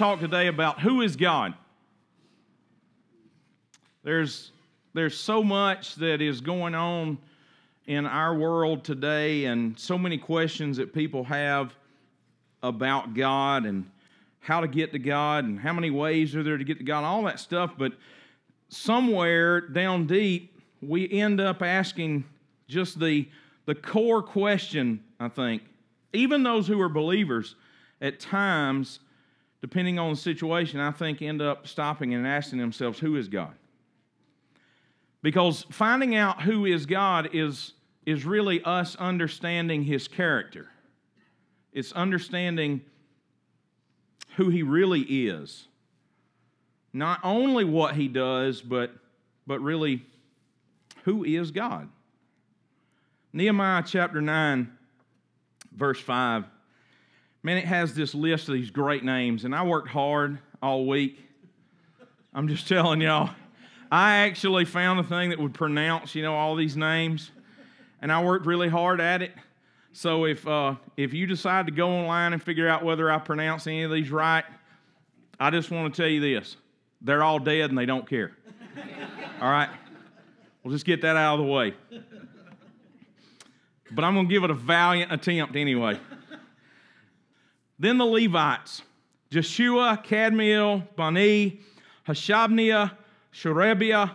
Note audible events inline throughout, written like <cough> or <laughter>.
talk today about who is God. There's, there's so much that is going on in our world today, and so many questions that people have about God and how to get to God and how many ways are there to get to God, all that stuff. But somewhere down deep, we end up asking just the, the core question, I think. Even those who are believers, at times, depending on the situation, I think end up stopping and asking themselves, Who is God? Because finding out who is God is, is really us understanding His character. It's understanding who He really is. Not only what He does, but, but really who is God. Nehemiah chapter 9, verse 5. Man, it has this list of these great names, and I worked hard all week. I'm just telling y'all. I actually found a thing that would pronounce, you know, all these names, and I worked really hard at it. So if uh, if you decide to go online and figure out whether I pronounce any of these right, I just want to tell you this: they're all dead and they don't care. <laughs> all right, we'll just get that out of the way. But I'm going to give it a valiant attempt anyway. Then the Levites: Jeshua, Kadmiel, Bani, Hashabneiah, Sherebiah,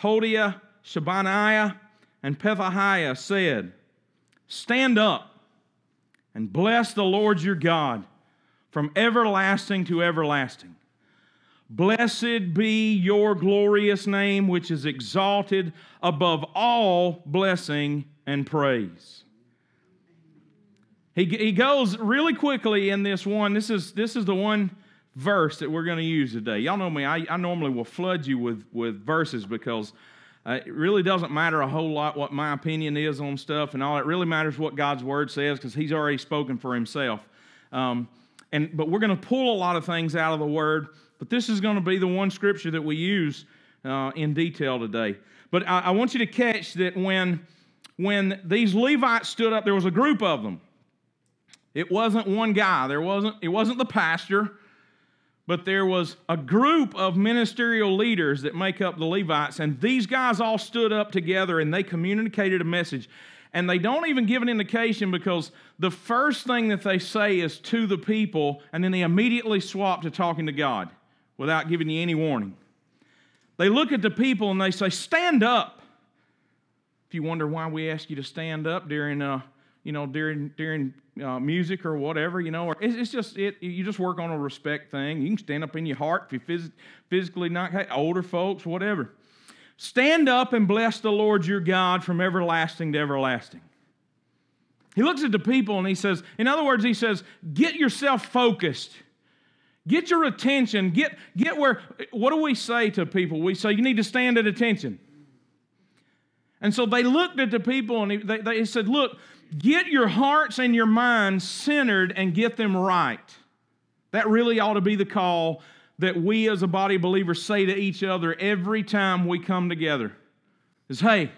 Hodiah, Shebaniah, and Pethahiah said, Stand up and bless the Lord your God from everlasting to everlasting. Blessed be your glorious name, which is exalted above all blessing and praise. He, he goes really quickly in this one. This is, this is the one verse that we're going to use today. Y'all know me, I, I normally will flood you with, with verses because uh, it really doesn't matter a whole lot what my opinion is on stuff and all. It really matters what God's word says because He's already spoken for Himself. Um, and but we're going to pull a lot of things out of the word. But this is going to be the one scripture that we use uh, in detail today. But I, I want you to catch that when when these Levites stood up, there was a group of them. It wasn't one guy. There wasn't. It wasn't the pastor but there was a group of ministerial leaders that make up the Levites, and these guys all stood up together and they communicated a message. And they don't even give an indication because the first thing that they say is to the people, and then they immediately swap to talking to God without giving you any warning. They look at the people and they say, Stand up. If you wonder why we ask you to stand up during, uh, you know, during, during uh, music or whatever, you know, or it's, it's, just it. You just work on a respect thing. You can stand up in your heart if you phys- physically not hey, older folks, whatever. Stand up and bless the Lord your God from everlasting to everlasting. He looks at the people and he says, in other words, he says, get yourself focused. Get your attention. Get, get where, what do we say to people? We say, you need to stand at attention. And so they looked at the people and they, they said, look, Get your hearts and your minds centered and get them right. That really ought to be the call that we as a body of believers say to each other every time we come together. Is hey,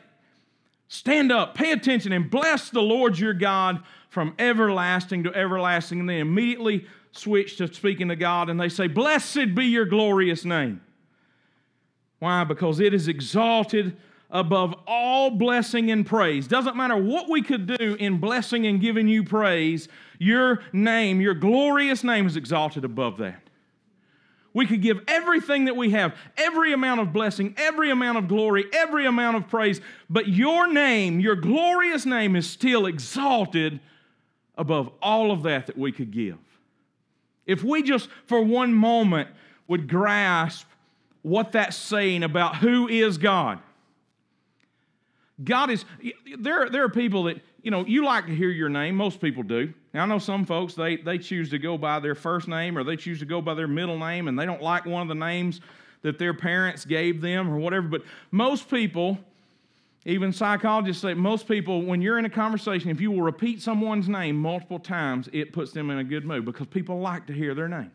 stand up, pay attention, and bless the Lord your God from everlasting to everlasting. And they immediately switch to speaking to God and they say, Blessed be your glorious name. Why? Because it is exalted above all blessing and praise. Doesn't matter what we could do in blessing and giving you praise, your name, your glorious name is exalted above that. We could give everything that we have, every amount of blessing, every amount of glory, every amount of praise, but your name, your glorious name, is still exalted above all of that that we could give. If we just for one moment would grasp what that's saying about who is God, God is, there, there are people that, you know, you like to hear your name. Most people do. Now, I know some folks, they, they choose to go by their first name or they choose to go by their middle name and they don't like one of the names that their parents gave them or whatever. But most people, even psychologists say, most people, when you're in a conversation, if you will repeat someone's name multiple times, it puts them in a good mood because people like to hear their name.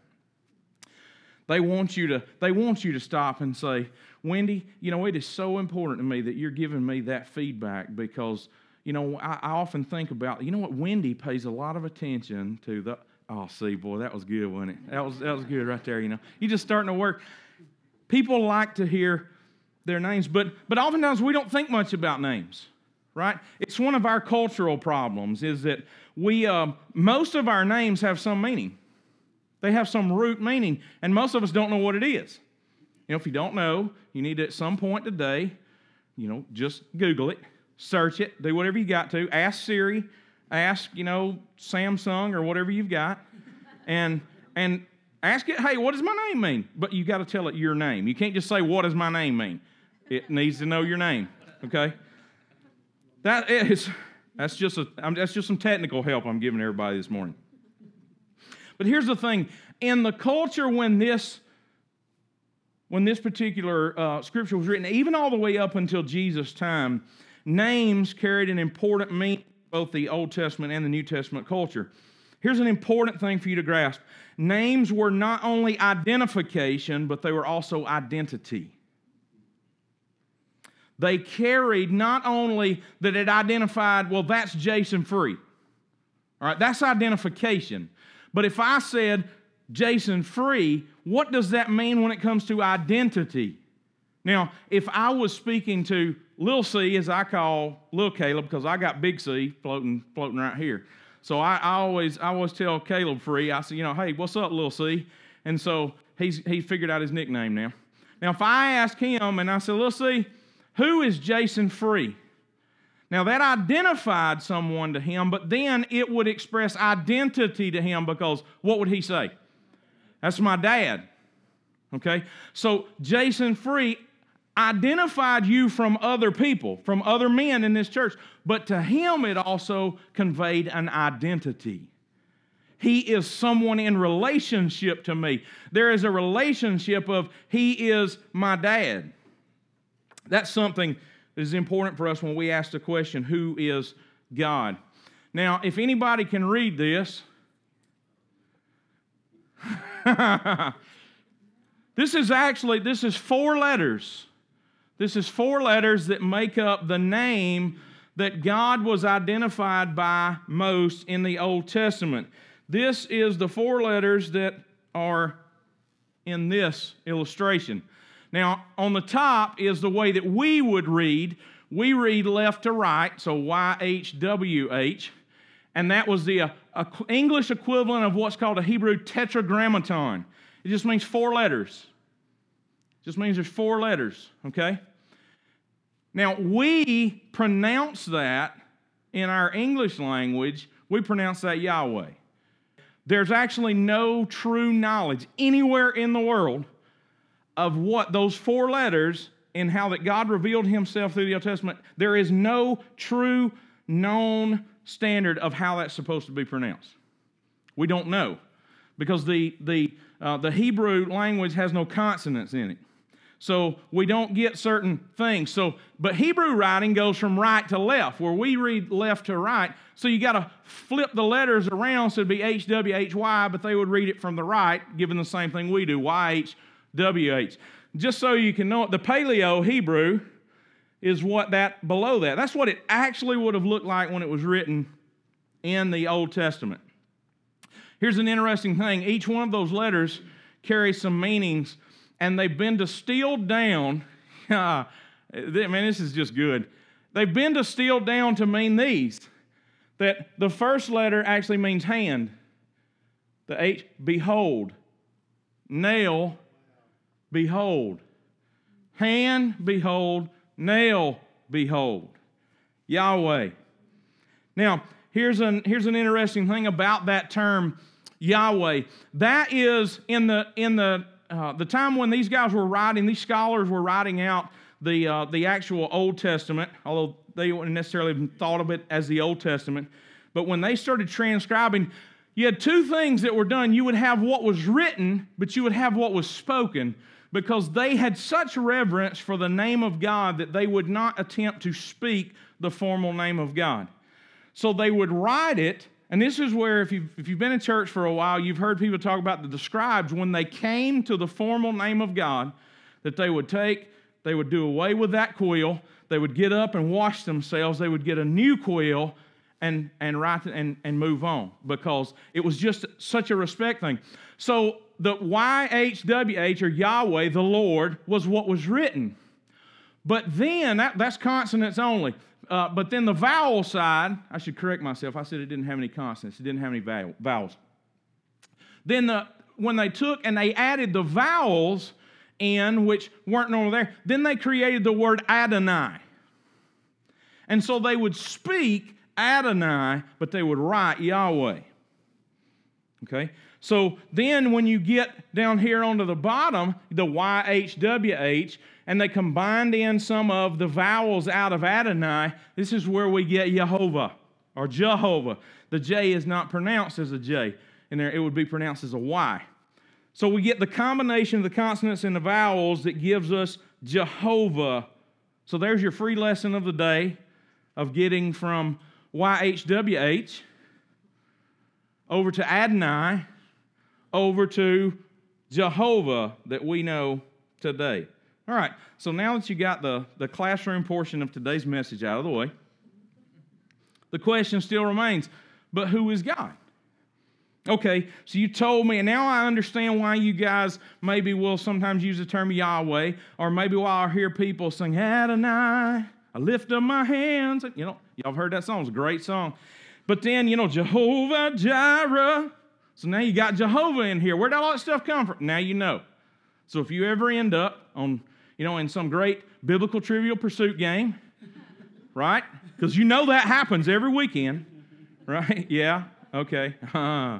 They want you to, they want you to stop and say, Wendy, you know, it is so important to me that you're giving me that feedback because, you know, I, I often think about, you know what, Wendy pays a lot of attention to the Oh, see, boy, that was good, wasn't it? That was that was good right there. You know, You're just starting to work. People like to hear their names, but but oftentimes we don't think much about names, right? It's one of our cultural problems is that we uh, most of our names have some meaning. They have some root meaning, and most of us don't know what it is. Know, if you don't know, you need to at some point today, you know, just Google it, search it, do whatever you got to. Ask Siri, ask, you know, Samsung or whatever you've got, and and ask it, hey, what does my name mean? But you got to tell it your name. You can't just say, what does my name mean? It needs to know your name. Okay? That is that's just a that's just some technical help I'm giving everybody this morning. But here's the thing: in the culture when this when this particular uh, scripture was written, even all the way up until Jesus' time, names carried an important meaning both the Old Testament and the New Testament culture. Here's an important thing for you to grasp names were not only identification, but they were also identity. They carried not only that it identified, well, that's Jason Free. All right, that's identification. But if I said Jason Free, what does that mean when it comes to identity? Now, if I was speaking to Lil C, as I call Lil Caleb, because I got Big C floating, floating right here. So I, I, always, I always tell Caleb Free, I say, you know, hey, what's up, Lil C? And so he's, he's figured out his nickname now. Now, if I ask him and I say, Lil C, who is Jason Free? Now, that identified someone to him, but then it would express identity to him because what would he say? That's my dad. Okay? So, Jason Free identified you from other people, from other men in this church, but to him it also conveyed an identity. He is someone in relationship to me. There is a relationship of he is my dad. That's something that is important for us when we ask the question, who is God? Now, if anybody can read this, <laughs> this is actually this is four letters. This is four letters that make up the name that God was identified by most in the Old Testament. This is the four letters that are in this illustration. Now, on the top is the way that we would read. We read left to right, so YHWH, and that was the uh, English equivalent of what's called a Hebrew tetragrammaton. It just means four letters. It just means there's four letters, okay? Now, we pronounce that in our English language, we pronounce that Yahweh. There's actually no true knowledge anywhere in the world of what those four letters and how that God revealed himself through the Old Testament, there is no true known standard of how that's supposed to be pronounced. We don't know because the, the, uh, the Hebrew language has no consonants in it. So we don't get certain things. So, but Hebrew writing goes from right to left, where we read left to right. So you got to flip the letters around so it'd be H W H Y, but they would read it from the right, given the same thing we do, Y H W H. Just so you can know it, the Paleo Hebrew is what that below that. That's what it actually would have looked like when it was written in the Old Testament. Here's an interesting thing each one of those letters carries some meanings, and they've been distilled down. <laughs> man, this is just good. They've been distilled down to mean these that the first letter actually means hand, the H, behold, nail, behold. Hand, behold. Nail, behold. Yahweh. Now, here's an, here's an interesting thing about that term, Yahweh. That is in the, in the, uh, the time when these guys were writing, these scholars were writing out the, uh, the actual Old Testament, although they wouldn't necessarily have thought of it as the Old Testament. But when they started transcribing, you had two things that were done. You would have what was written, but you would have what was spoken because they had such reverence for the name of God that they would not attempt to speak the formal name of God. So they would write it, and this is where, if you've, if you've been in church for a while, you've heard people talk about the scribes when they came to the formal name of God, that they would take, they would do away with that quill, they would get up and wash themselves, they would get a new quill, and, and write and, and move on because it was just such a respect thing. So the YHWH or Yahweh, the Lord, was what was written. But then, that, that's consonants only. Uh, but then the vowel side, I should correct myself. I said it didn't have any consonants, it didn't have any vowels. Then the, when they took and they added the vowels in, which weren't normal there, then they created the word Adonai. And so they would speak Adonai, but they would write Yahweh. Okay? So then when you get down here onto the bottom, the YHWH, and they combined in some of the vowels out of Adonai, this is where we get Jehovah or Jehovah. The J is not pronounced as a J. In there, it would be pronounced as a Y. So we get the combination of the consonants and the vowels that gives us Jehovah. So there's your free lesson of the day of getting from YHWH over to Adonai over to Jehovah that we know today. All right, so now that you got the, the classroom portion of today's message out of the way, the question still remains but who is God? Okay, so you told me, and now I understand why you guys maybe will sometimes use the term Yahweh, or maybe why I hear people sing Adonai, I lift up my hands. You know, y'all have heard that song, it's a great song. But then, you know, Jehovah Jireh. So now you got Jehovah in here. Where'd all that stuff come from? Now you know. So if you ever end up on, you know, in some great biblical trivial pursuit game, right? Because you know that happens every weekend, right? <laughs> Yeah, okay. Uh-huh.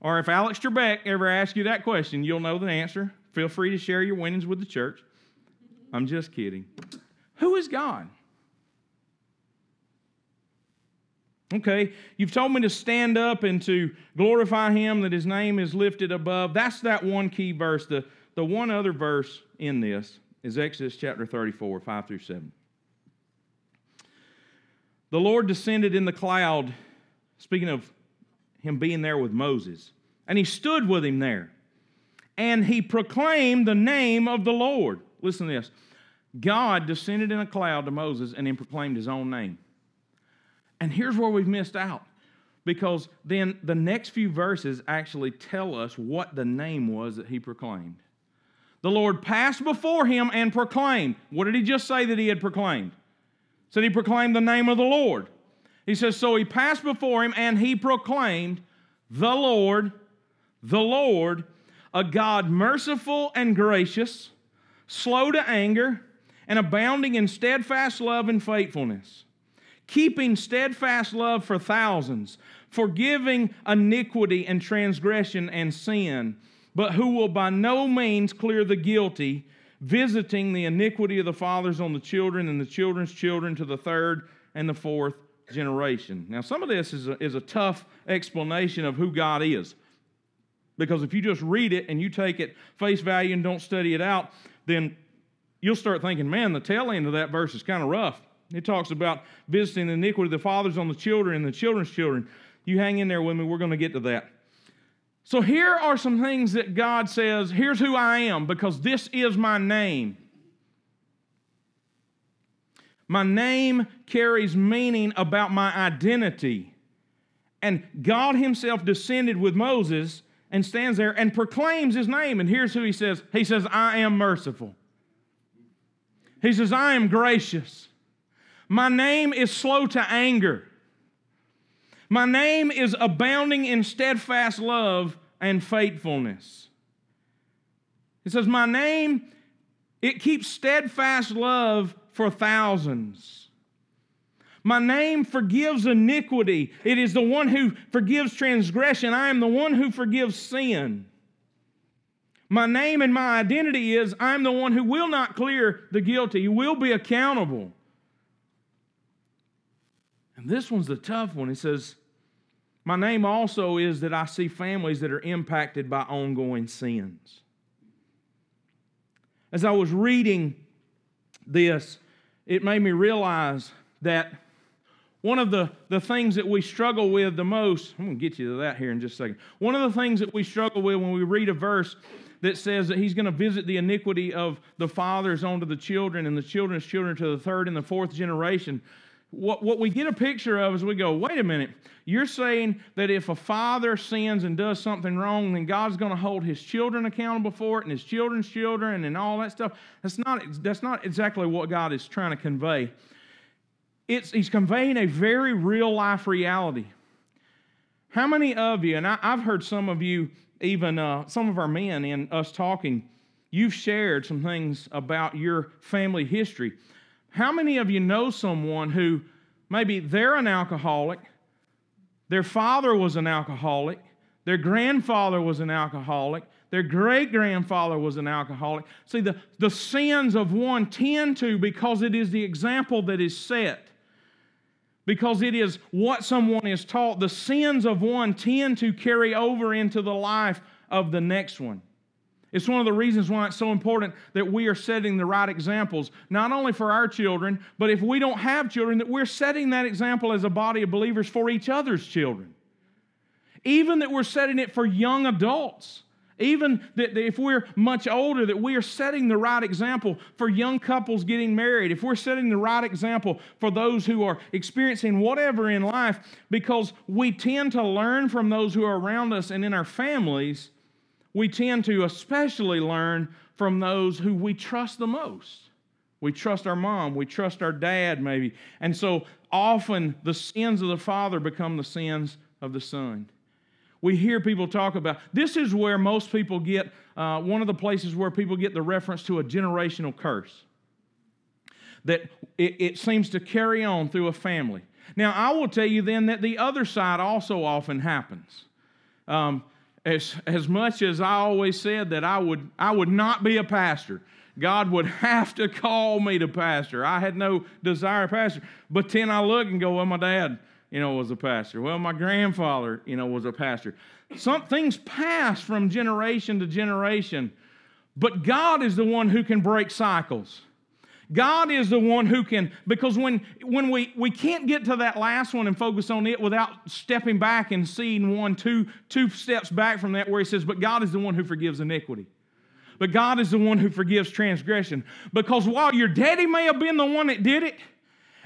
Or if Alex Trebek ever asks you that question, you'll know the answer. Feel free to share your winnings with the church. I'm just kidding. Who is God? Okay, you've told me to stand up and to glorify him, that his name is lifted above. That's that one key verse. The, the one other verse in this is Exodus chapter 34, 5 through 7. The Lord descended in the cloud, speaking of him being there with Moses. And he stood with him there. And he proclaimed the name of the Lord. Listen to this God descended in a cloud to Moses and then proclaimed his own name. And here's where we've missed out because then the next few verses actually tell us what the name was that he proclaimed. The Lord passed before him and proclaimed. What did he just say that he had proclaimed? Said he proclaimed the name of the Lord. He says, So he passed before him and he proclaimed, The Lord, the Lord, a God merciful and gracious, slow to anger, and abounding in steadfast love and faithfulness, keeping steadfast love for thousands, forgiving iniquity and transgression and sin, but who will by no means clear the guilty, visiting the iniquity of the fathers on the children and the children's children to the third and the fourth generation. Now, some of this is a, is a tough explanation of who God is. Because if you just read it and you take it face value and don't study it out, then you'll start thinking, man, the tail end of that verse is kind of rough. It talks about visiting the iniquity of the fathers on the children and the children's children. You hang in there with me, we're going to get to that. So here are some things that God says, here's who I am, because this is my name. My name carries meaning about my identity. And God Himself descended with Moses and stands there and proclaims His name. And here's who He says He says, I am merciful. He says, I am gracious. My name is slow to anger. My name is abounding in steadfast love and faithfulness. He says, My name, it keeps steadfast love for thousands. My name forgives iniquity. It is the one who forgives transgression. I am the one who forgives sin. My name and my identity is I'm the one who will not clear the guilty, who will be accountable. And this one's the tough one. It says, My name also is that I see families that are impacted by ongoing sins. As I was reading this, it made me realize that one of the, the things that we struggle with the most, I'm going to get you to that here in just a second. One of the things that we struggle with when we read a verse that says that he's going to visit the iniquity of the fathers onto the children and the children's children to the third and the fourth generation. What, what we get a picture of is we go, wait a minute, you're saying that if a father sins and does something wrong, then God's going to hold his children accountable for it and his children's children and all that stuff. That's not, that's not exactly what God is trying to convey. It's, he's conveying a very real life reality. How many of you, and I, have heard some of you, even uh, some of our men in us talking, you've shared some things about your family history. How many of you know someone who maybe they're an alcoholic, their father was an alcoholic, their grandfather was an alcoholic, their great grandfather was an alcoholic? See, the, the sins of one tend to, because it is the example that is set, because it is what someone is taught, the sins of one tend to carry over into the life of the next one. It's one of the reasons why it's so important that we are setting the right examples, not only for our children, but if we don't have children, that we're setting that example as a body of believers for each other's children. Even that we're setting it for young adults. Even that if we're much older, that we are setting the right example for young couples getting married. If we're setting the right example for those who are experiencing whatever in life, because we tend to learn from those who are around us and in our families we tend to especially learn from those who we trust the most. We trust our mom, we trust our dad, maybe. And so often the sins of the father become the sins of the son. We hear people talk about this is where most people get uh, one of the places where people get the reference to a generational curse. That it, it seems to carry on through a family. Now, I will tell you then that the other side also often happens. Um, as, as much as I always said that I would, I would not be a pastor, God would <laughs> have to call me to pastor. I had no desire to pastor. But then I look and go, well, my dad, you know, was a pastor. Well, my grandfather, you know, was a pastor. Some things pass from generation to generation, but God is the one who can break cycles. God is the one who can, because when, when we, we can't get to that last one and focus on it without stepping back and seeing one, two, two steps back from that where he says, But God is the one who forgives iniquity. But God is the one who forgives transgression. Because while your daddy may have been the one that did it,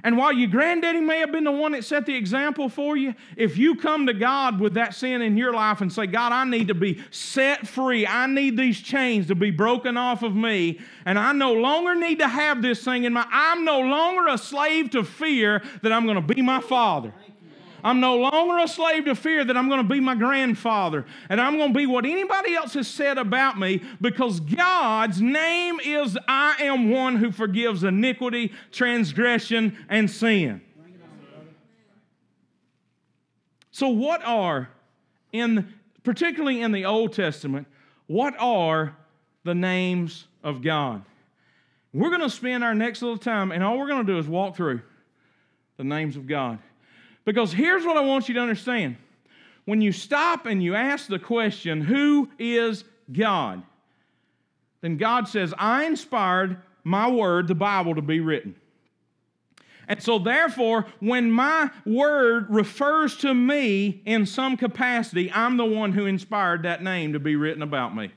and while your granddaddy may have been the one that set the example for you, if you come to God with that sin in your life and say, God, I need to be set free, I need these chains to be broken off of me, and I no longer need to have this thing in my, I'm no longer a slave to fear that I'm going to be my father. I'm no longer a slave to fear that I'm going to be my grandfather and I'm going to be what anybody else has said about me because God's name is I am one who forgives iniquity, transgression, and sin. So, what are, in particularly in the Old Testament, what are the names of God? We're going to spend our next little time, and all we're going to do is walk through the names of God. Because here's what I want you to understand when you stop and you ask the question, Who is God? then God says, I inspired my word, the Bible, to be written. And so, therefore, when my word refers to me in some capacity, I'm the one who inspired that name to be written about me. You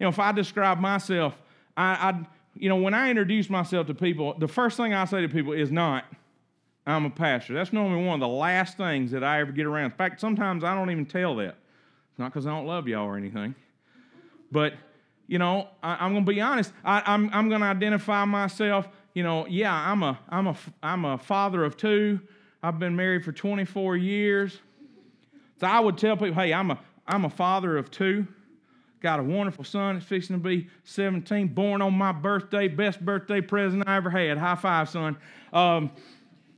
know, if I describe myself, I, I you know, when I introduce myself to people, the first thing I say to people is not, I'm a pastor. That's normally one of the last things that I ever get around. In fact, sometimes I don't even tell that. It's not because I don't love y'all or anything. But, you know, I, am going to be honest. I, I'm, I'm going to identify myself. You know, yeah, I'm a, I'm, a, I'm a father of two. I've been married for 24 years. So I would tell people, hey, I'm a, I'm a father of two. Got a wonderful son that's fixing to be 17, born on my birthday, best birthday present I ever had. High five, son. Um,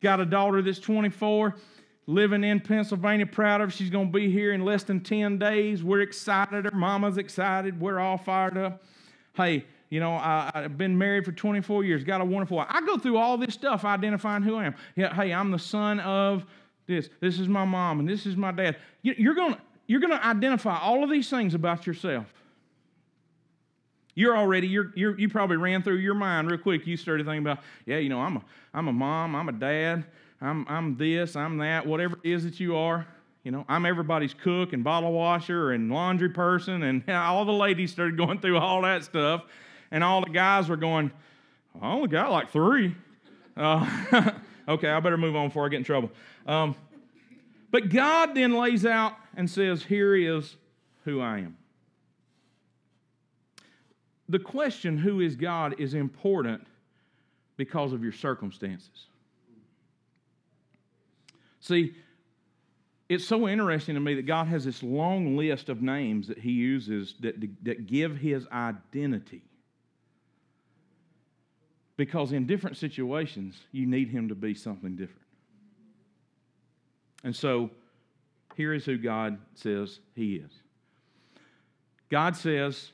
Got a daughter that's 24, living in Pennsylvania, proud of her. She's going to be here in less than 10 days. We're excited. Her mama's excited. We're all fired up. Hey, you know, I, have been married for 24 years, got a wonderful wife. I go through all this stuff identifying who I am. Yeah, hey, I'm the son of this. This is my mom, and this is my dad. You're going to you're going to identify all of these things about yourself. You're already, you're, you're, you probably ran through your mind real quick. You started thinking about, yeah, you know, I'm a, I'm a mom, I'm a dad, I'm, I'm this, I'm that, whatever it is that you are. You know, I'm everybody's cook and bottle washer and laundry person. And <laughs> all the ladies started going through all that stuff. And all the guys were going, I only got like three. <laughs> Uh, <laughs> Okay, I better move on before I get in trouble. Um, but God then lays out and says, Here is who I am. The question, who is God, is important because of your circumstances. See, it's so interesting to me that God has this long list of names that He uses that, that give His identity. Because in different situations, you need Him to be something different. And so, here is who God says He is God says,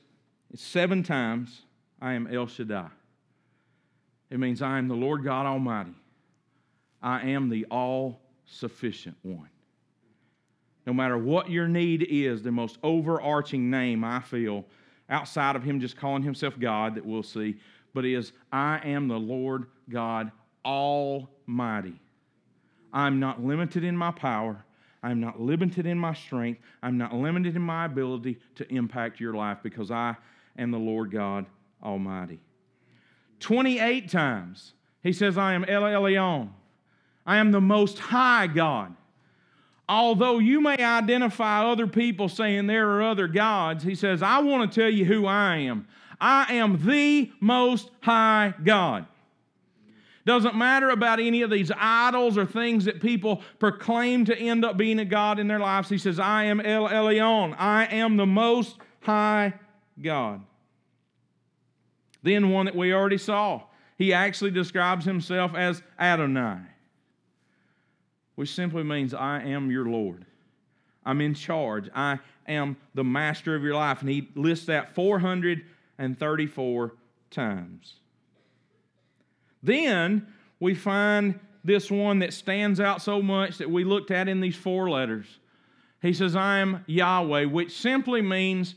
seven times, I am El Shaddai. It means I am the Lord God Almighty. I am the all sufficient one. No matter what your need is, the most overarching name I feel outside of Him just calling Himself God that we'll see, but is I am the Lord God Almighty. I'm not limited in my power. I'm not limited in my strength. I'm not limited in my ability to impact your life because I am the Lord God Almighty. 28 times he says, I am El Elyon. I am the most high God. Although you may identify other people saying there are other gods, he says, I want to tell you who I am. I am the most high God. Doesn't matter about any of these idols or things that people proclaim to end up being a God in their lives. He says, I am El Elyon. I am the most high God. Then one that we already saw, he actually describes himself as Adonai, which simply means I am your Lord. I'm in charge. I am the master of your life. And he lists that 434 times. Then we find this one that stands out so much that we looked at in these four letters. He says, I am Yahweh, which simply means,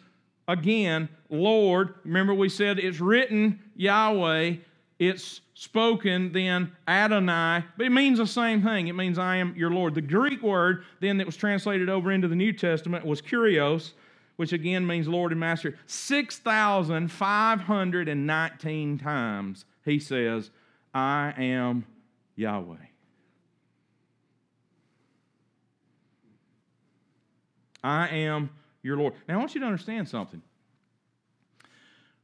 again, Lord. Remember, we said it's written Yahweh, it's spoken then Adonai, but it means the same thing. It means I am your Lord. The Greek word then that was translated over into the New Testament was kurios, which again means Lord and Master. 6,519 times he says, I am Yahweh. I am your Lord. Now, I want you to understand something.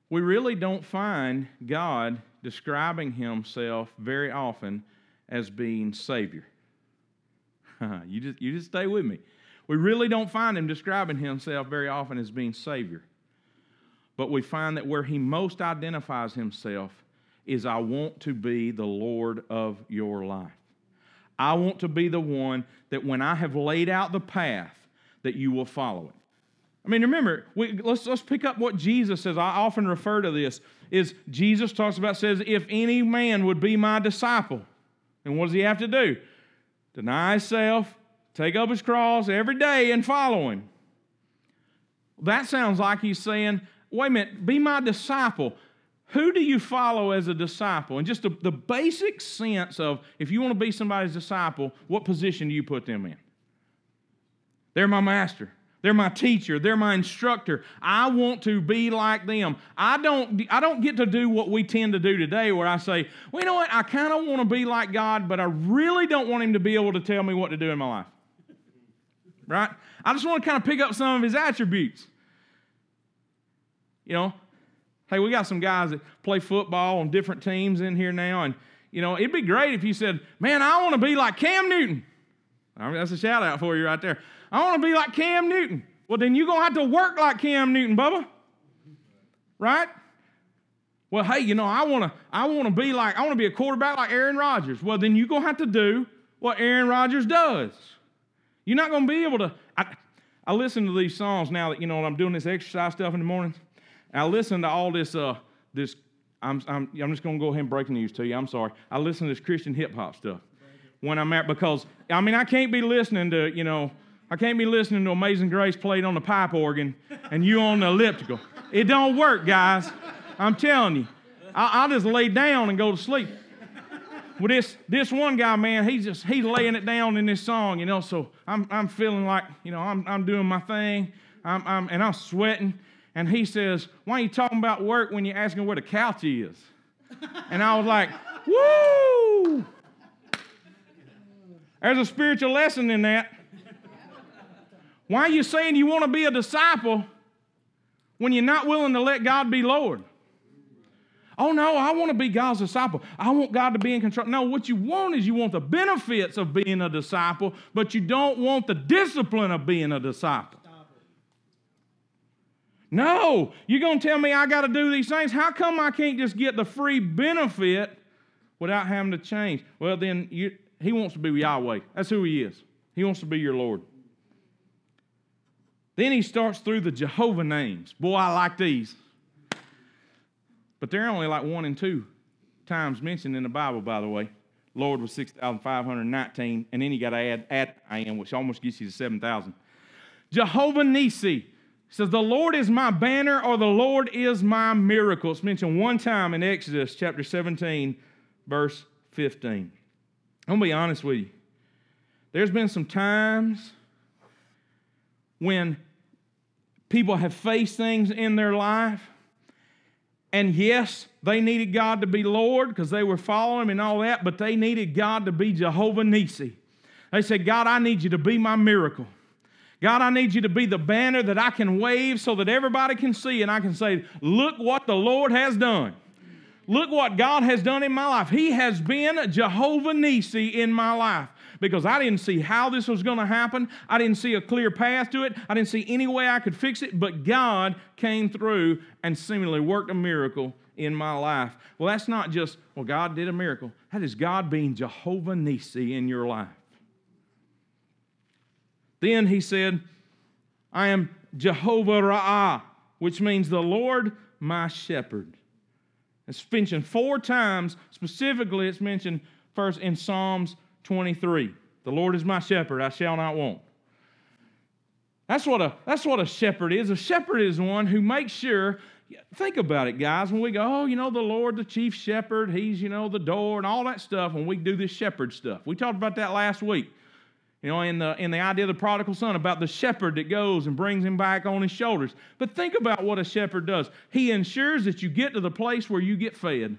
We really don't find God describing himself very often as being Savior. <laughs> you, just, you just stay with me. We really don't find him describing himself very often as being Savior. But we find that where he most identifies himself is I want to be the Lord of your life. I want to be the one that when I have laid out the path, that you will follow it. I mean, remember, we, let's, let's pick up what Jesus says. I often refer to this. Is Jesus talks about, says, if any man would be my disciple, and what does he have to do? Deny himself, take up his cross every day, and follow him. That sounds like he's saying, wait a minute, be my disciple. Who do you follow as a disciple? And just the, the basic sense of if you want to be somebody's disciple, what position do you put them in? They're my master. They're my teacher. They're my instructor. I want to be like them. I don't, I don't get to do what we tend to do today where I say, well, you know what? I kind of want to be like God, but I really don't want Him to be able to tell me what to do in my life. Right? I just want to kind of pick up some of His attributes. You know, Hey, we got some guys that play football on different teams in here now, and you know, it'd be great if you said, Man, I want to be like Cam Newton. I mean, that's a shout out for you right there. I want to be like Cam Newton. Well, then you're going to have to work like Cam Newton, Bubba. Right? Well, hey, you know, I want to I want to be like I want to be a quarterback like Aaron Rodgers. Well, then you're going to have to do what Aaron Rodgers does. You're not going to be able to I, I listen to these songs now that you know I'm doing this exercise stuff in the morning. I listen to all this, uh, this I'm, I'm, I'm just going to go ahead and break the news to you. I'm sorry. I listen to this Christian hip hop stuff when I'm at, because, I mean, I can't be listening to, you know, I can't be listening to Amazing Grace played on the pipe organ and you on the elliptical. It don't work, guys. I'm telling you. I, will just lay down and go to sleep. Well, this, this one guy, man, he's just, he's laying it down in this song, you know, so I'm, I'm feeling like, you know, I'm, I'm doing my thing, I'm, I'm, and I'm sweating and he says, Why are you talking about work when you're asking where the couch is? And I was like, Woo! There's a spiritual lesson in that. Why are you saying you want to be a disciple when you're not willing to let God be Lord? Oh no, I want to be God's disciple. I want God to be in control. No, what you want is you want the benefits of being a disciple, but you don't want the discipline of being a disciple. No, you're going to tell me I got to do these things. How come I can't just get the free benefit without having to change? Well, then you, he wants to be Yahweh. That's who he is. He wants to be your Lord. Then he starts through the Jehovah names. Boy, I like these. But they're only like one and two times mentioned in the Bible, by the way. Lord was 6,519, and then you got to add am, which almost gets you to 7,000. Jehovah Nisi says, The Lord is my banner, or the Lord is my miracle. It's mentioned one time in Exodus chapter 17, verse 15. I'm going to be honest with you. There's been some times when people have faced things in their life and yes, they needed God to be Lord because they were following Him and all that, but they needed God to be Jehovah Nisi. They said, God, I need you to be my miracle. God, I need you to be the banner that I can wave so that everybody can see and I can say, Look what the Lord has done. Look what God has done in my life. He has been Jehovah Nisi in my life because I didn't see how this was going to happen. I didn't see a clear path to it. I didn't see any way I could fix it, but God came through and seemingly worked a miracle in my life. Well, that's not just, well, God did a miracle. That is God being Jehovah Nisi in your life. Then he said, I am Jehovah Ra'ah, which means the Lord my shepherd. It's mentioned four times. Specifically, it's mentioned first in Psalms 23. The Lord is my shepherd, I shall not want. That's what a, that's what a shepherd is. A shepherd is one who makes sure, think about it, guys, when we go, oh, you know, the Lord, the chief shepherd, he's, you know, the door and all that stuff, when we do this shepherd stuff. We talked about that last week. You know, in the, in the idea of the prodigal son, about the shepherd that goes and brings him back on his shoulders. But think about what a shepherd does. He ensures that you get to the place where you get fed.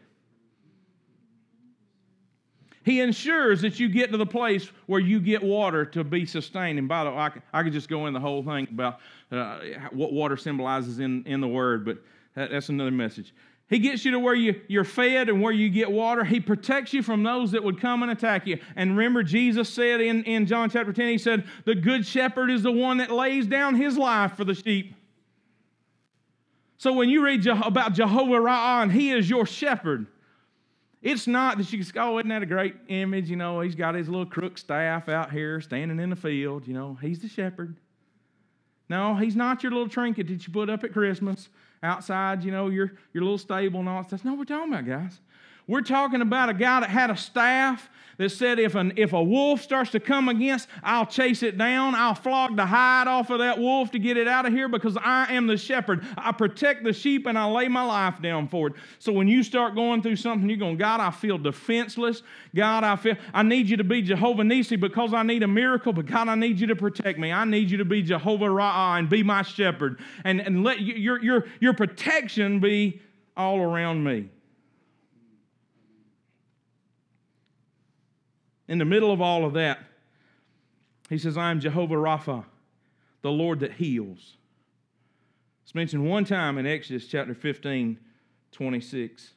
He ensures that you get to the place where you get water to be sustained. And by the way, I, I could just go in the whole thing about uh, what water symbolizes in, in the Word, but that, that's another message. He gets you to where you, you're fed and where you get water. He protects you from those that would come and attack you. And remember, Jesus said in, in John chapter 10, He said, The good shepherd is the one that lays down his life for the sheep. So when you read about Jehovah Ra'ah and He is your shepherd, it's not that you can oh, isn't that a great image? You know, he's got his little crook staff out here standing in the field. You know, he's the shepherd. No, he's not your little trinket that you put up at Christmas outside, you know, your, your little stable and all that stuff. No, we're talking about, guys. We're talking about a guy that had a staff that said if, an, if a wolf starts to come against, I'll chase it down. I'll flog the hide off of that wolf to get it out of here because I am the shepherd. I protect the sheep and I lay my life down for it. So when you start going through something, you're going, God, I feel defenseless. God, I feel, I need you to be Jehovah Nisi because I need a miracle, but God, I need you to protect me. I need you to be Jehovah Ra'ah and be my shepherd and, and let your, your, your protection be all around me. In the middle of all of that, he says, I am Jehovah Rapha, the Lord that heals. It's mentioned one time in Exodus chapter 15, 26.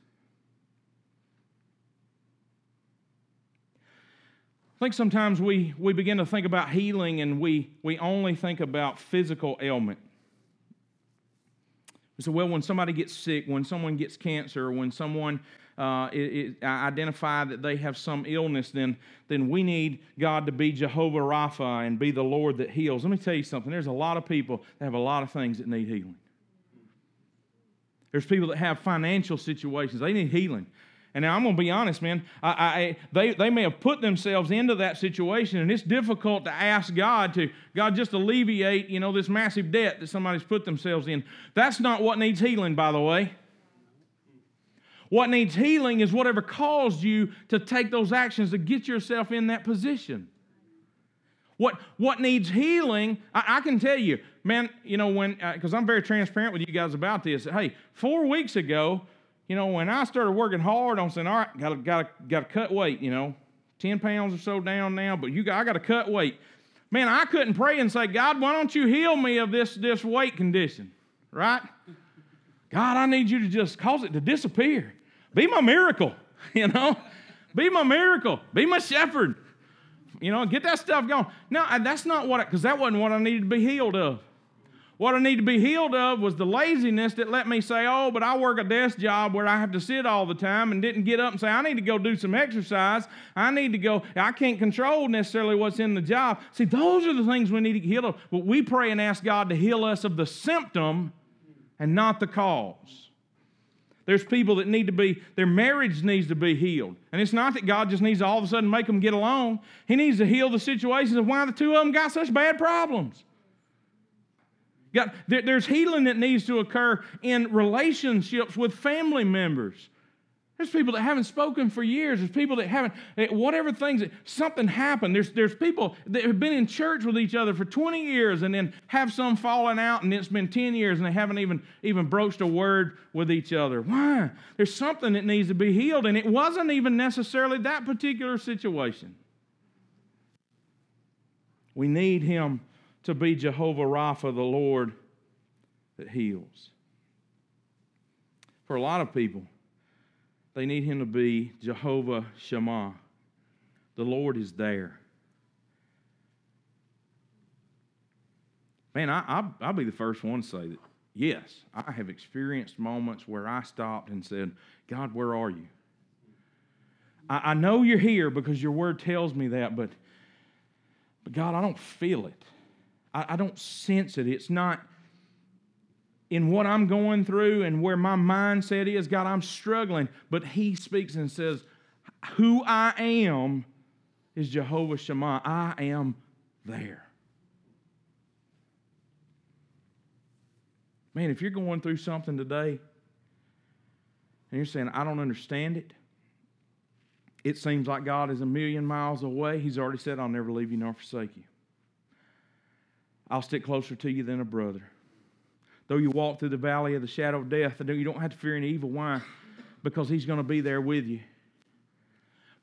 I think sometimes we, we begin to think about healing and we, we only think about physical ailment. We say, well, when somebody gets sick, when someone gets cancer, when someone uh, it, it, identify that they have some illness, then, then we need God to be Jehovah Rapha and be the Lord that heals. Let me tell you something. There's a lot of people that have a lot of things that need healing. There's people that have financial situations, they need healing. And now I'm going to be honest, man. I, I, they, they may have put themselves into that situation, and it's difficult to ask God to, God, just alleviate, you know, this massive debt that somebody's put themselves in. That's not what needs healing, by the way. What needs healing is whatever caused you to take those actions to get yourself in that position. What, what needs healing, I, I can tell you, man, you know, when, because uh, I'm very transparent with you guys about this. Hey, four weeks ago, you know, when I started working hard on saying, all right, gotta, gotta, gotta cut weight, you know, 10 pounds or so down now, but you got, I got to cut weight. Man, I couldn't pray and say, God, why don't you heal me of this, this weight condition, right? God, I need you to just cause it to disappear. Be my miracle, <laughs> you know? Be my miracle. Be my shepherd. You know, get that stuff going. No, that's not what, because that wasn't what I needed to be healed of. What I need to be healed of was the laziness that let me say, oh, but I work a desk job where I have to sit all the time and didn't get up and say, I need to go do some exercise. I need to go, I can't control necessarily what's in the job. See, those are the things we need to healed of. But we pray and ask God to heal us of the symptom and not the cause. There's people that need to be, their marriage needs to be healed. And it's not that God just needs to all of a sudden make them get along. He needs to heal the situations of why the two of them got such bad problems. God, there's healing that needs to occur in relationships with family members. There's people that haven't spoken for years. There's people that haven't, whatever things, something happened. There's, there's people that have been in church with each other for 20 years and then have some falling out and it's been 10 years and they haven't even, even broached a word with each other. Why? There's something that needs to be healed and it wasn't even necessarily that particular situation. We need Him to be Jehovah Rapha, the Lord that heals. For a lot of people, they need him to be Jehovah Shammah. The Lord is there. Man, I, will be the first one to say that, yes, I have experienced moments where I stopped and said, God, where are you? I, I know you're here because your word tells me that, but, but God, I don't feel it. I, I don't sense it. It's not in what I'm going through and where my mindset is, God, I'm struggling. But He speaks and says, Who I am is Jehovah Shammah. I am there. Man, if you're going through something today and you're saying, I don't understand it, it seems like God is a million miles away. He's already said, I'll never leave you nor forsake you. I'll stick closer to you than a brother. Though you walk through the valley of the shadow of death, you don't have to fear any evil. Why? Because He's going to be there with you.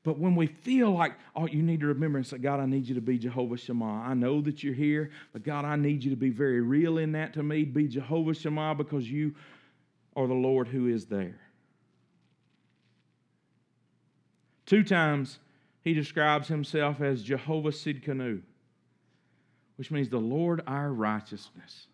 But when we feel like, oh, you need to remember and say, God, I need you to be Jehovah Shammah. I know that you're here, but God, I need you to be very real in that to me. Be Jehovah Shammah because you are the Lord who is there. Two times he describes himself as Jehovah Sidkenu, which means the Lord our righteousness.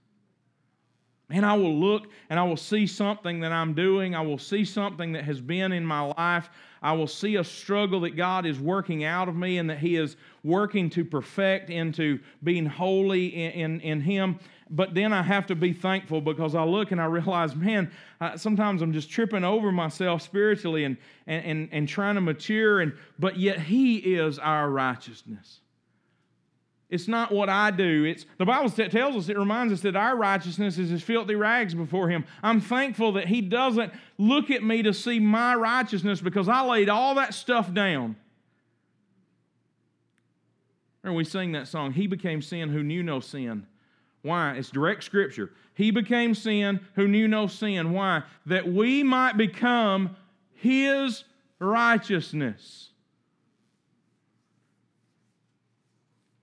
Man, I will look and I will see something that I'm doing. I will see something that has been in my life. I will see a struggle that God is working out of me and that He is working to perfect into being holy in, in, in Him. But then I have to be thankful because I look and I realize, man, sometimes I'm just tripping over myself spiritually and, and, and, and trying to mature. And, but yet He is our righteousness. It's not what I do. It's the Bible tells us, it reminds us that our righteousness is as filthy rags before Him. I'm thankful that He doesn't look at me to see my righteousness because I laid all that stuff down. And we sing that song, He became sin who knew no sin. Why? It's direct scripture. He became sin who knew no sin. Why? That we might become His righteousness.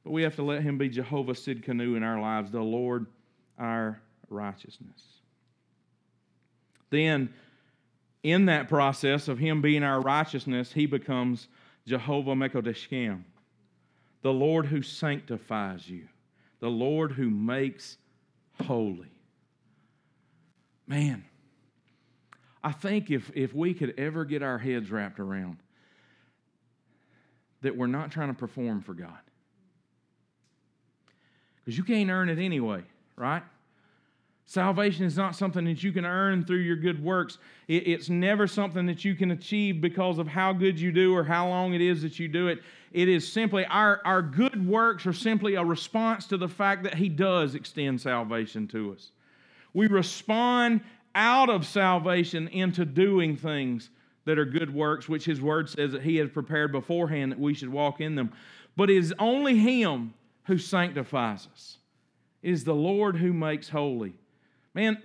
But we have to let him be Jehovah Sidkenu in our lives, the Lord our righteousness. Then, in that process of him being our righteousness, he becomes Jehovah Mekodeshkem, the Lord who sanctifies you, the Lord who makes holy. Man, I think if, if we could ever get our heads wrapped around that we're not trying to perform for God, because you can't earn it anyway, right? Salvation is not something that you can earn through your good works. It's never something that you can achieve because of how good you do or how long it is that you do it. It is simply our, our good works are simply a response to the fact that He does extend salvation to us. We respond out of salvation into doing things that are good works, which His Word says that He has prepared beforehand that we should walk in them. But it is only Him who sanctifies us. It is the Lord who makes holy. Man,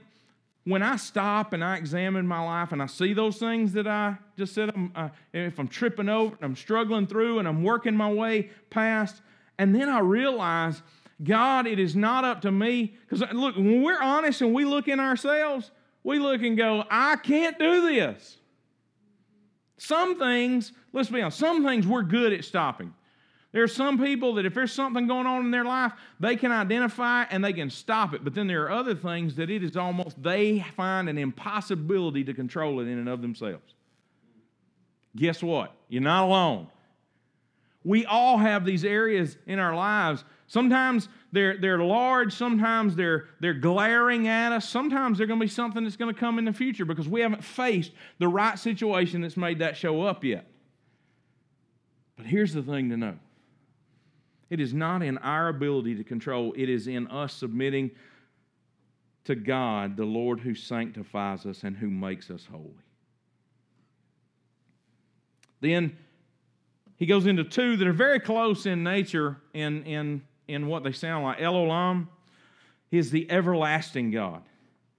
when I stop and I examine my life and I see those things that I just said, I'm, uh, if I'm tripping over and I'm struggling through and I'm working my way past, and then I realize, God, it is not up to me. Because uh, look, when we're honest and we look in ourselves, we look and go, I can't do this. Some things, let's be honest, some things we're good at stopping. There are some people that if there's something going on in their life, they can identify and they can stop it. But then there are other things that it is almost, they find an impossibility to control it in and of themselves. Guess what? You're not alone. We all have these areas in our lives. Sometimes they're, they're large, sometimes they're, they're glaring at us, sometimes they're going to be something that's going to come in the future because we haven't faced the right situation that's made that show up yet. But here's the thing to know it is not in our ability to control, it is in us submitting to God, the Lord who sanctifies us and who makes us holy. Then he goes into two that are very close in nature in, in, in what they sound like. El Olam is the everlasting God.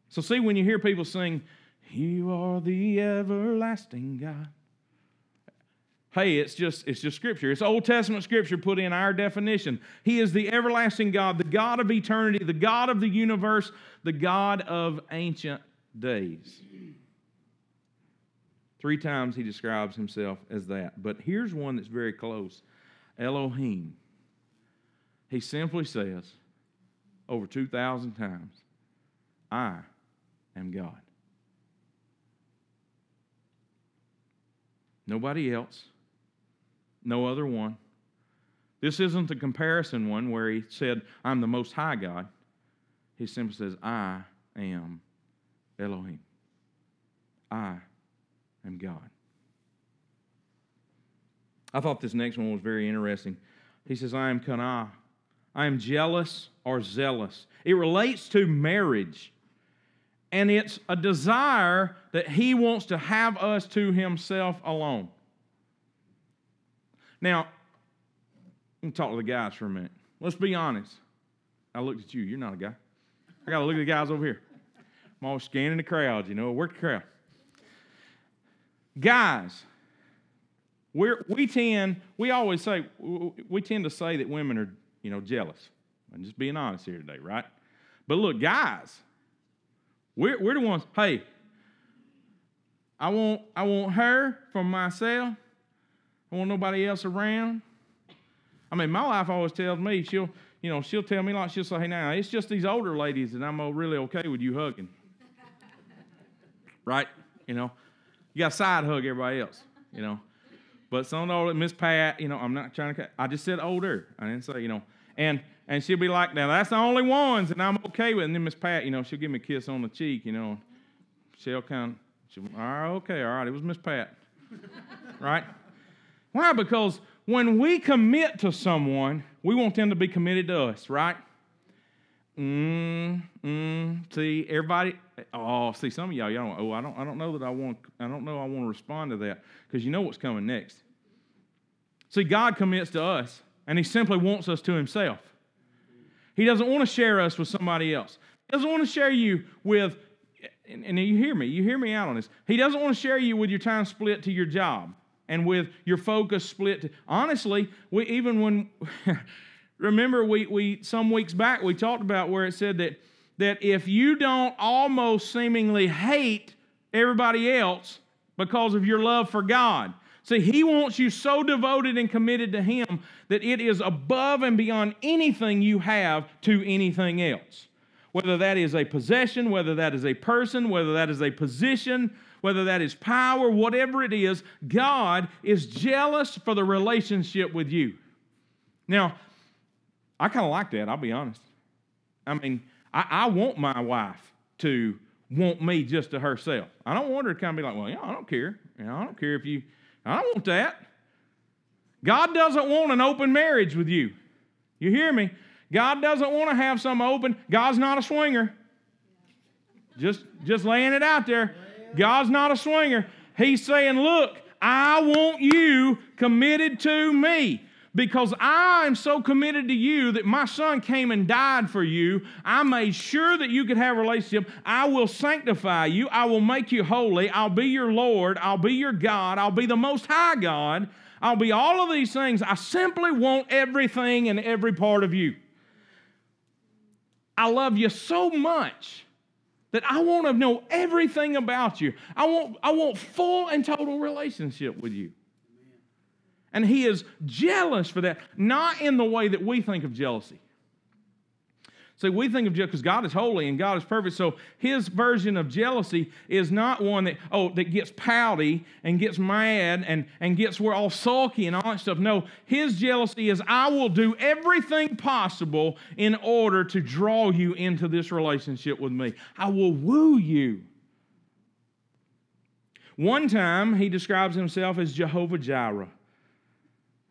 So, see, when you hear people sing, You are the everlasting God. Hey, it's just it's just scripture. It's Old Testament scripture put in our definition. He is the everlasting God, the God of eternity, the God of the universe, the God of ancient days. Three times he describes himself as that. But here's one that's very close Elohim. He simply says over 2,000 times, I am God. Nobody else no other one. This isn't the comparison one where he said, I'm the most high God. He simply says, I am Elohim. I am God. I thought this next one was very interesting. He says, I am Kana. I am jealous or zealous. It relates to marriage. And it's a desire that he wants to have us to himself alone. Now, me talk to the guys for a minute. Let's be honest. I looked at you. You're not a guy. I got to look at the guys over here. I'm always scanning the crowd, you know, work the crowd. Guys, we're, we tend, we always say, we tend to say that women are, you know, jealous. I'm just being honest here today, right? But look, guys, we're, we're the ones, hey, I want, I want her for myself I want nobody else around. I mean, my wife always tells me she'll, you know, she'll tell me like she'll say, "Hey, now it's just these older ladies and I'm uh, really okay with you hugging." right? You know, you got side hug everybody else. You know, but some older Miss Pat, you know, I'm not trying to. I just said older. I didn't say, you know, and and she'll be like, "Now that's the only ones and I'm okay with." And then Miss Pat, you know, she'll give me a kiss on the cheek. You know, she'll kind of, she'll, all right, okay, all right, it was Miss Pat, <laughs> right? Why? Because when we commit to someone, we want them to be committed to us, right? Mm, mm, see, everybody. Oh, see, some of y'all, y'all. Oh, I don't, I don't know that I want. I don't know. I want to respond to that because you know what's coming next. See, God commits to us, and He simply wants us to Himself. He doesn't want to share us with somebody else. He doesn't want to share you with. And, and you hear me. You hear me out on this. He doesn't want to share you with your time split to your job and with your focus split. Honestly, we even when <laughs> remember we, we some weeks back we talked about where it said that that if you don't almost seemingly hate everybody else because of your love for God. See, he wants you so devoted and committed to him that it is above and beyond anything you have to anything else. Whether that is a possession, whether that is a person, whether that is a position, whether that is power, whatever it is, God is jealous for the relationship with you. Now, I kind of like that, I'll be honest. I mean, I, I, want my wife to want me just to herself. I don't want her to kind of be like, well, yeah, I don't care. I don't care if you, I don't want that. God doesn't want an open marriage with you. You hear me? God doesn't want to have some open. God's not a swinger. Just, just laying it out there. God's not a swinger. He's saying, Look, I want you committed to me. because I am so committed to you that my son came and died for you. I made sure that you could have a relationship. I will sanctify you. I will make you holy. I'll be your Lord. I'll be your God. I'll be the most high God. I'll be all of these things. I simply want everything and every part of you. I love you so much that I want to know everything about you. I want, I want full and total relationship with you. And he is jealous for that, not in the way that we think of jealousy. See, we think of jealousy because God is holy and God is perfect. So his version of jealousy is not one that, oh, that gets pouty and gets mad and, and gets we're all sulky and all that stuff. No, his jealousy is I will do everything possible in order to draw you into this relationship with me. I will woo you. One time he describes himself as Jehovah Jireh.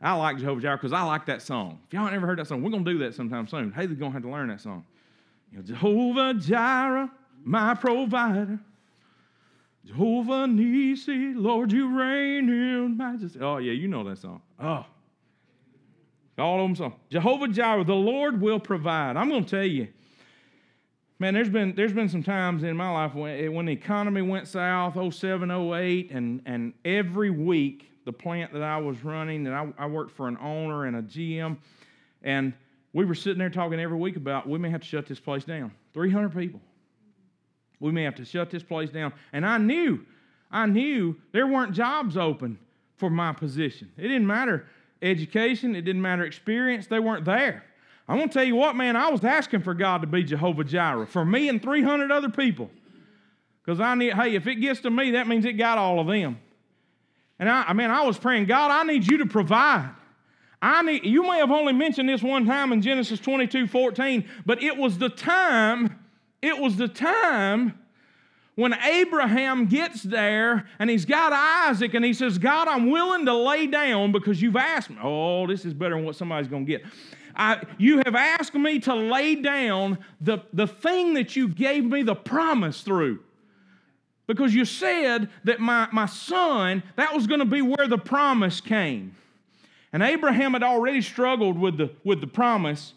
I like Jehovah Jireh because I like that song. If y'all never heard that song, we're to do that sometime soon. Haley's to have to learn that song. You know, Jehovah Jireh, my provider. Jehovah Nisi, Lord, you reign in majesty. Oh, yeah, you know that song. Oh. All of them songs. Jehovah Jireh, the Lord will provide. I'm to tell you, man, there's been, there's been some times in my life when, when the economy went south, 07, 08, and, and every week the plant that I was running, and I, I worked for an owner and a GM, and we were sitting there talking every week about we may have to shut this place down. 300 people. We may have to shut this place down. And I knew, I knew there weren't jobs open for my position. It didn't matter education, it didn't matter experience, they weren't there. I'm going to tell you what, man, I was asking for God to be Jehovah Jireh for me and 300 other people. Because I need, hey, if it gets to me, that means it got all of them. And I, I mean, I was praying, God, I need you to provide. I need, you may have only mentioned this one time in Genesis 22 14, but it was the time, it was the time when Abraham gets there and he's got Isaac and he says, God, I'm willing to lay down because you've asked me. Oh, this is better than what somebody's going to get. I, you have asked me to lay down the, the thing that you gave me the promise through. Because you said that my, my son, that was going to be where the promise came. And Abraham had already struggled with the, with the promise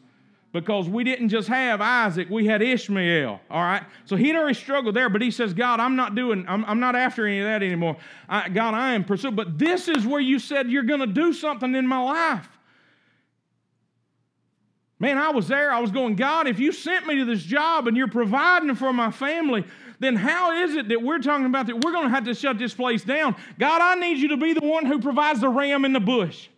because we didn't just have Isaac, we had Ishmael. All right? So he'd already struggled there, but he says, God, I'm not doing, I'm, I'm not after any of that anymore. I, God, I am pursuing. But this is where you said you're going to do something in my life. Man, I was there. I was going, God, if you sent me to this job and you're providing for my family, then how is it that we're talking about that we're going to have to shut this place down? God, I need you to be the one who provides the ram in the bush.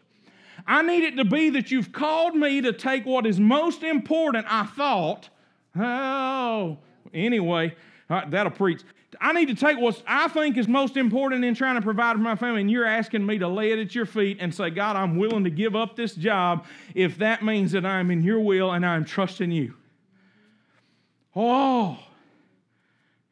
I need it to be that you've called me to take what is most important, I thought. Oh, anyway, uh, that'll preach. I need to take what I think is most important in trying to provide for my family, and you're asking me to lay it at your feet and say, God, I'm willing to give up this job if that means that I'm in your will and I'm trusting you. Oh,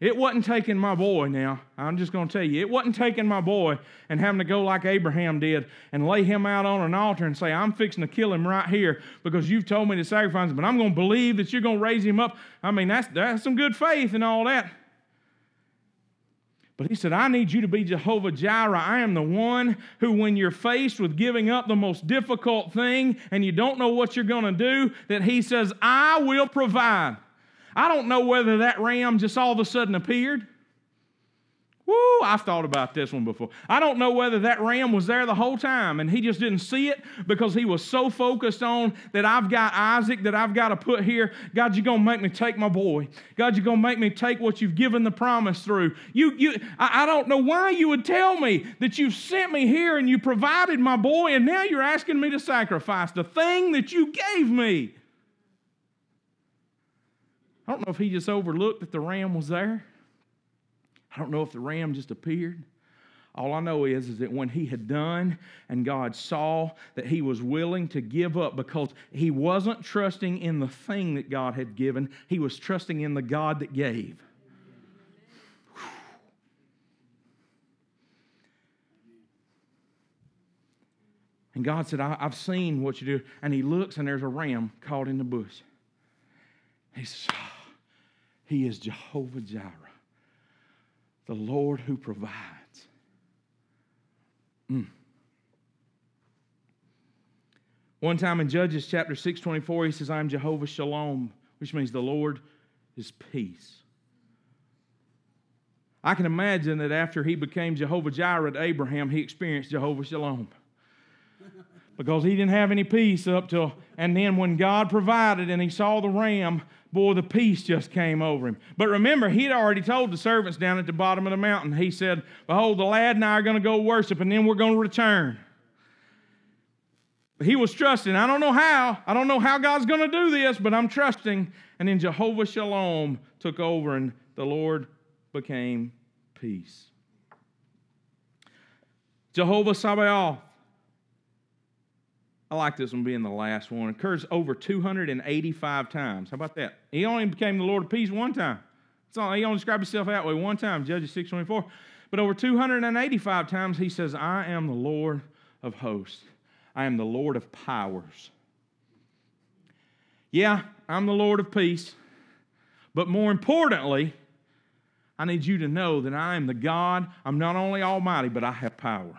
it wasn't taking my boy now. I'm just going to tell you, it wasn't taking my boy and having to go like Abraham did and lay him out on an altar and say, I'm fixing to kill him right here because you've told me to sacrifice him, but I'm going to believe that you're going to raise him up. I mean, that's, that's some good faith and all that. But he said, I need you to be Jehovah Jireh. I am the one who, when you're faced with giving up the most difficult thing and you don't know what you're going to do, that he says, I will provide. I don't know whether that ram just all of a sudden appeared. Woo, I've thought about this one before. I don't know whether that ram was there the whole time and he just didn't see it because he was so focused on that I've got Isaac that I've got to put here. God, you're going to make me take my boy. God, you're going to make me take what you've given the promise through. You, you, I, I don't know why you would tell me that you've sent me here and you provided my boy and now you're asking me to sacrifice the thing that you gave me. I don't know if he just overlooked that the ram was there. I don't know if the ram just appeared. All I know is, is that when he had done and God saw that he was willing to give up because he wasn't trusting in the thing that God had given, he was trusting in the God that gave. And God said, I've seen what you do. And he looks and there's a ram caught in the bush. He says, oh, he is Jehovah Jireh, the Lord who provides. Mm. One time in Judges chapter 6, 24, he says, I am Jehovah Shalom, which means the Lord is peace. I can imagine that after he became Jehovah Jireh to Abraham, he experienced Jehovah Shalom. <laughs> Because he didn't have any peace up till, and then when God provided and he saw the ram, boy, the peace just came over him. But remember, he'd already told the servants down at the bottom of the mountain, he said, Behold, the lad and I are going to go worship, and then we're going to return. He was trusting. I don't know how. I don't know how God's going to do this, but I'm trusting. And then Jehovah Shalom took over, and the Lord became peace. Jehovah Sabaoth. I like this one being the last one. It occurs over 285 times. How about that? He only became the Lord of peace one time. All. He only described himself that way one time, Judges 6.24. But over 285 times he says, I am the Lord of hosts. I am the Lord of powers. Yeah, I'm the Lord of peace. But more importantly, I need you to know that I am the God. I'm not only almighty, but I have power.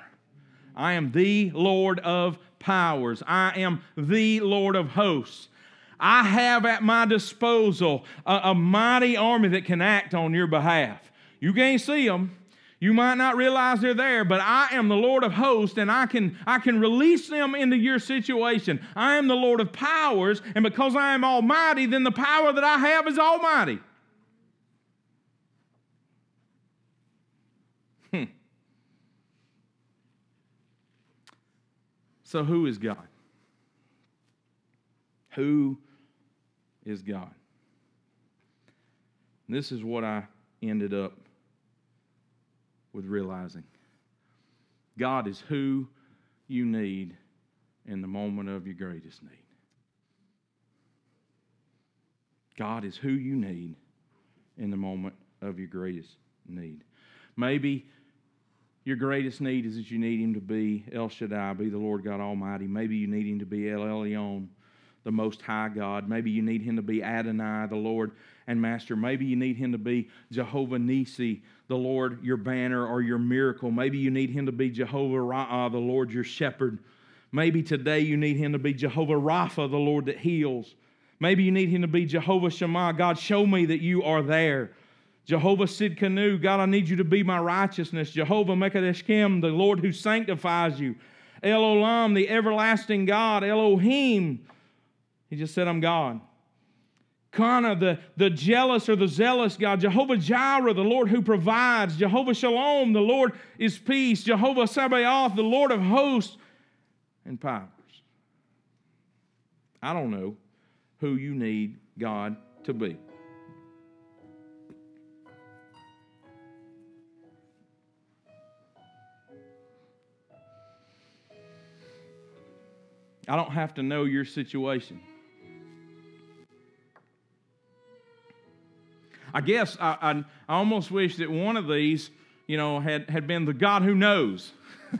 I am the Lord of powers. I am the Lord of hosts. I have at my disposal a, a mighty army that can act on your behalf. You can't see them. You might not realize they're there, but I am the Lord of hosts and I can, I can release them into your situation. I am the Lord of powers, and because I am almighty, then the power that I have is almighty. So, who is God? Who is God? This is what I ended up with realizing God is who you need in the moment of your greatest need. God is who you need in the moment of your greatest need. Maybe your greatest need is that you need Him to be El Shaddai, be the Lord God Almighty. Maybe you need Him to be El Elyon, the Most High God. Maybe you need Him to be Adonai, the Lord and Master. Maybe you need Him to be Jehovah Nisi, the Lord your banner or your miracle. Maybe you need Him to be Jehovah Ra'ah, the Lord your shepherd. Maybe today you need Him to be Jehovah Rapha, the Lord that heals. Maybe you need Him to be Jehovah Shammah. God, show me that you are there. Jehovah Sidkenu, God, I need you to be my righteousness. Jehovah Mekadeshkim, the Lord who sanctifies you. El Olam, the everlasting God. Elohim, he just said, I'm God. Kana, the, the jealous or the zealous God. Jehovah Jireh, the Lord who provides. Jehovah Shalom, the Lord is peace. Jehovah Sabaoth, the Lord of hosts and powers. I don't know who you need God to be. I don't have to know your situation. I guess I, I, I, almost wish that one of these, you know, had, had been the God who knows. <laughs> you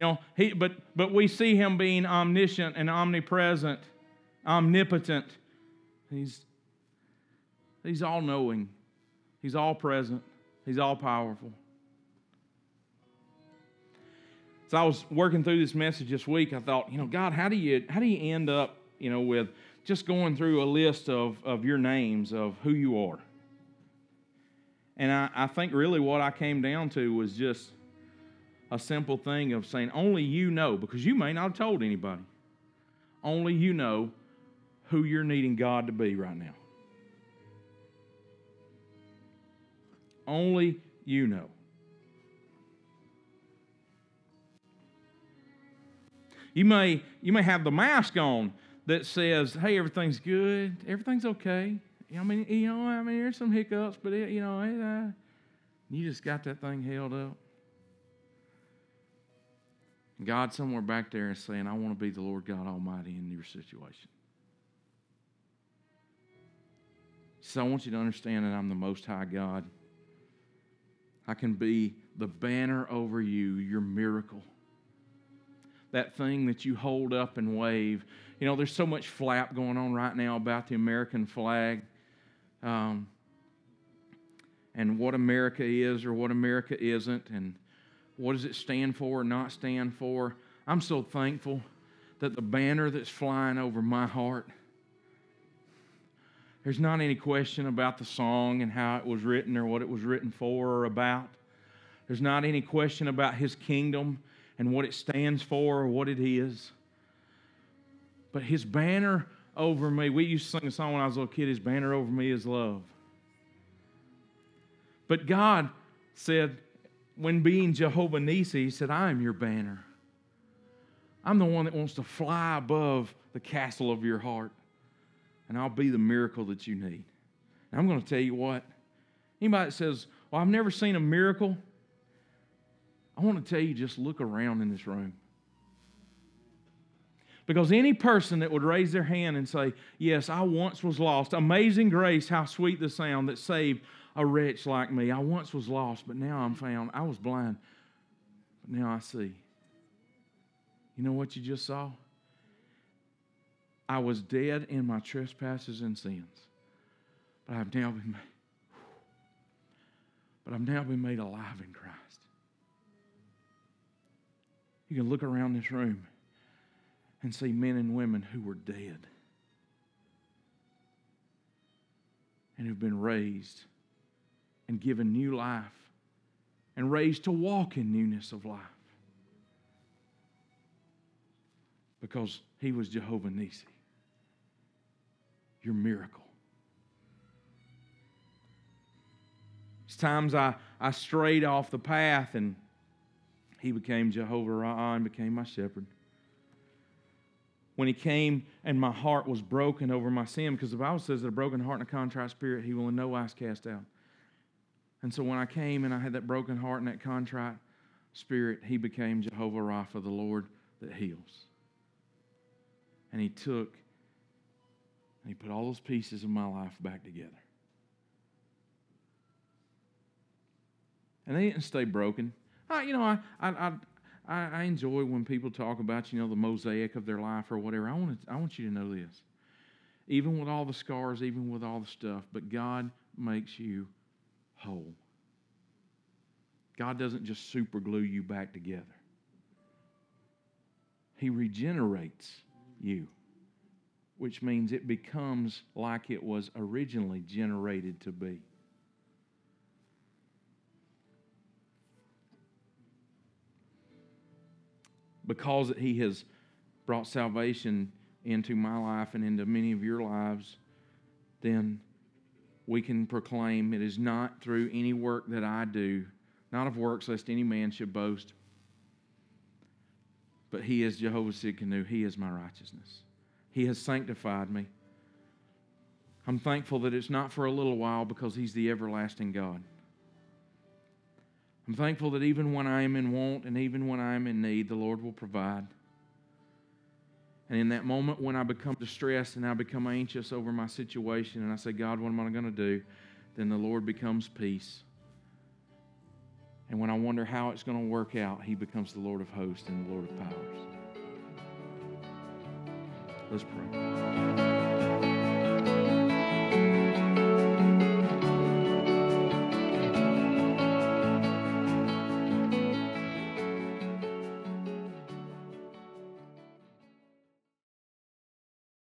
know, he, but, but we see him being omniscient and omnipresent, omnipotent. He's, he's all knowing, he's all present, he's all powerful. So I was working through this message this week. I thought, you know, God, how do you how do you end up, you know, with just going through a list of, of your names of who you are? And I, I think really what I came down to was just a simple thing of saying, only you know, because you may not have told anybody. Only you know who you're needing God to be right now. Only you know. You may, you may have the mask on that says, hey, everything's good, everything's okay. I mean, you know, I mean, there's some hiccups, but, it, you know, it, uh, you just got that thing held up. God somewhere back there is saying, I want to be the Lord God Almighty in your situation. So I want you to understand that I'm the Most High God. I can be the banner over you, your miracle that thing that you hold up and wave. You know, there's so much flap going on right now about the American flag um, and what America is or what America isn't and what does it stand for or not stand for. I'm so thankful that the banner that's flying over my heart, there's not any question about the song and how it was written or what it was written for or about. There's not any question about his kingdom and what it stands for or what it is. But his banner over me, we used to sing a song when I was a little kid, his banner over me is love. But God said, when being Jehovah Nissi, he said, I am your banner. I'm the one that wants to fly above the castle of your heart, and I'll be the miracle that you need. And I'm going to tell you what. Anybody that says, Well, I've never seen a miracle, I want to tell you just look around in this room. Because any person that would raise their hand and say, Yes, I once was lost, amazing grace, how sweet the sound that saved a wretch like me. I once was lost, but now I'm found. I was blind, but now I see. You know what you just saw? I was dead in my trespasses and sins, but I've now been made, but I've now been made alive in Christ. You can look around this room and see men and women who were dead and who've been raised and given new life and raised to walk in newness of life. Because he was Jehovah Nissi, your miracle. It's times I, I strayed off the path and he became Jehovah Ra'ah and became my shepherd. When he came and my heart was broken over my sin, because the Bible says that a broken heart and a contrite spirit he will in no wise cast out. And so when I came and I had that broken heart and that contrite spirit, he became Jehovah Rapha, the Lord that heals. And he took and he put all those pieces of my life back together. And they didn't stay broken. You know, I, I, I, I enjoy when people talk about, you know, the mosaic of their life or whatever. I want, to, I want you to know this. Even with all the scars, even with all the stuff, but God makes you whole. God doesn't just super glue you back together, He regenerates you, which means it becomes like it was originally generated to be. Because He has brought salvation into my life and into many of your lives, then we can proclaim it is not through any work that I do, not of works, lest any man should boast. But he is Jehovah Tsidkenu. He is my righteousness. He has sanctified me. I'm thankful that it's not for a little while because he's the everlasting God. I'm thankful that even when I am in want and even when I am in need, the Lord will provide. And in that moment when I become distressed and I become anxious over my situation and I say, God, what am I going to do? Then the Lord becomes peace. And when I wonder how it's going to work out, He becomes the Lord of hosts and the Lord of powers. Let's pray.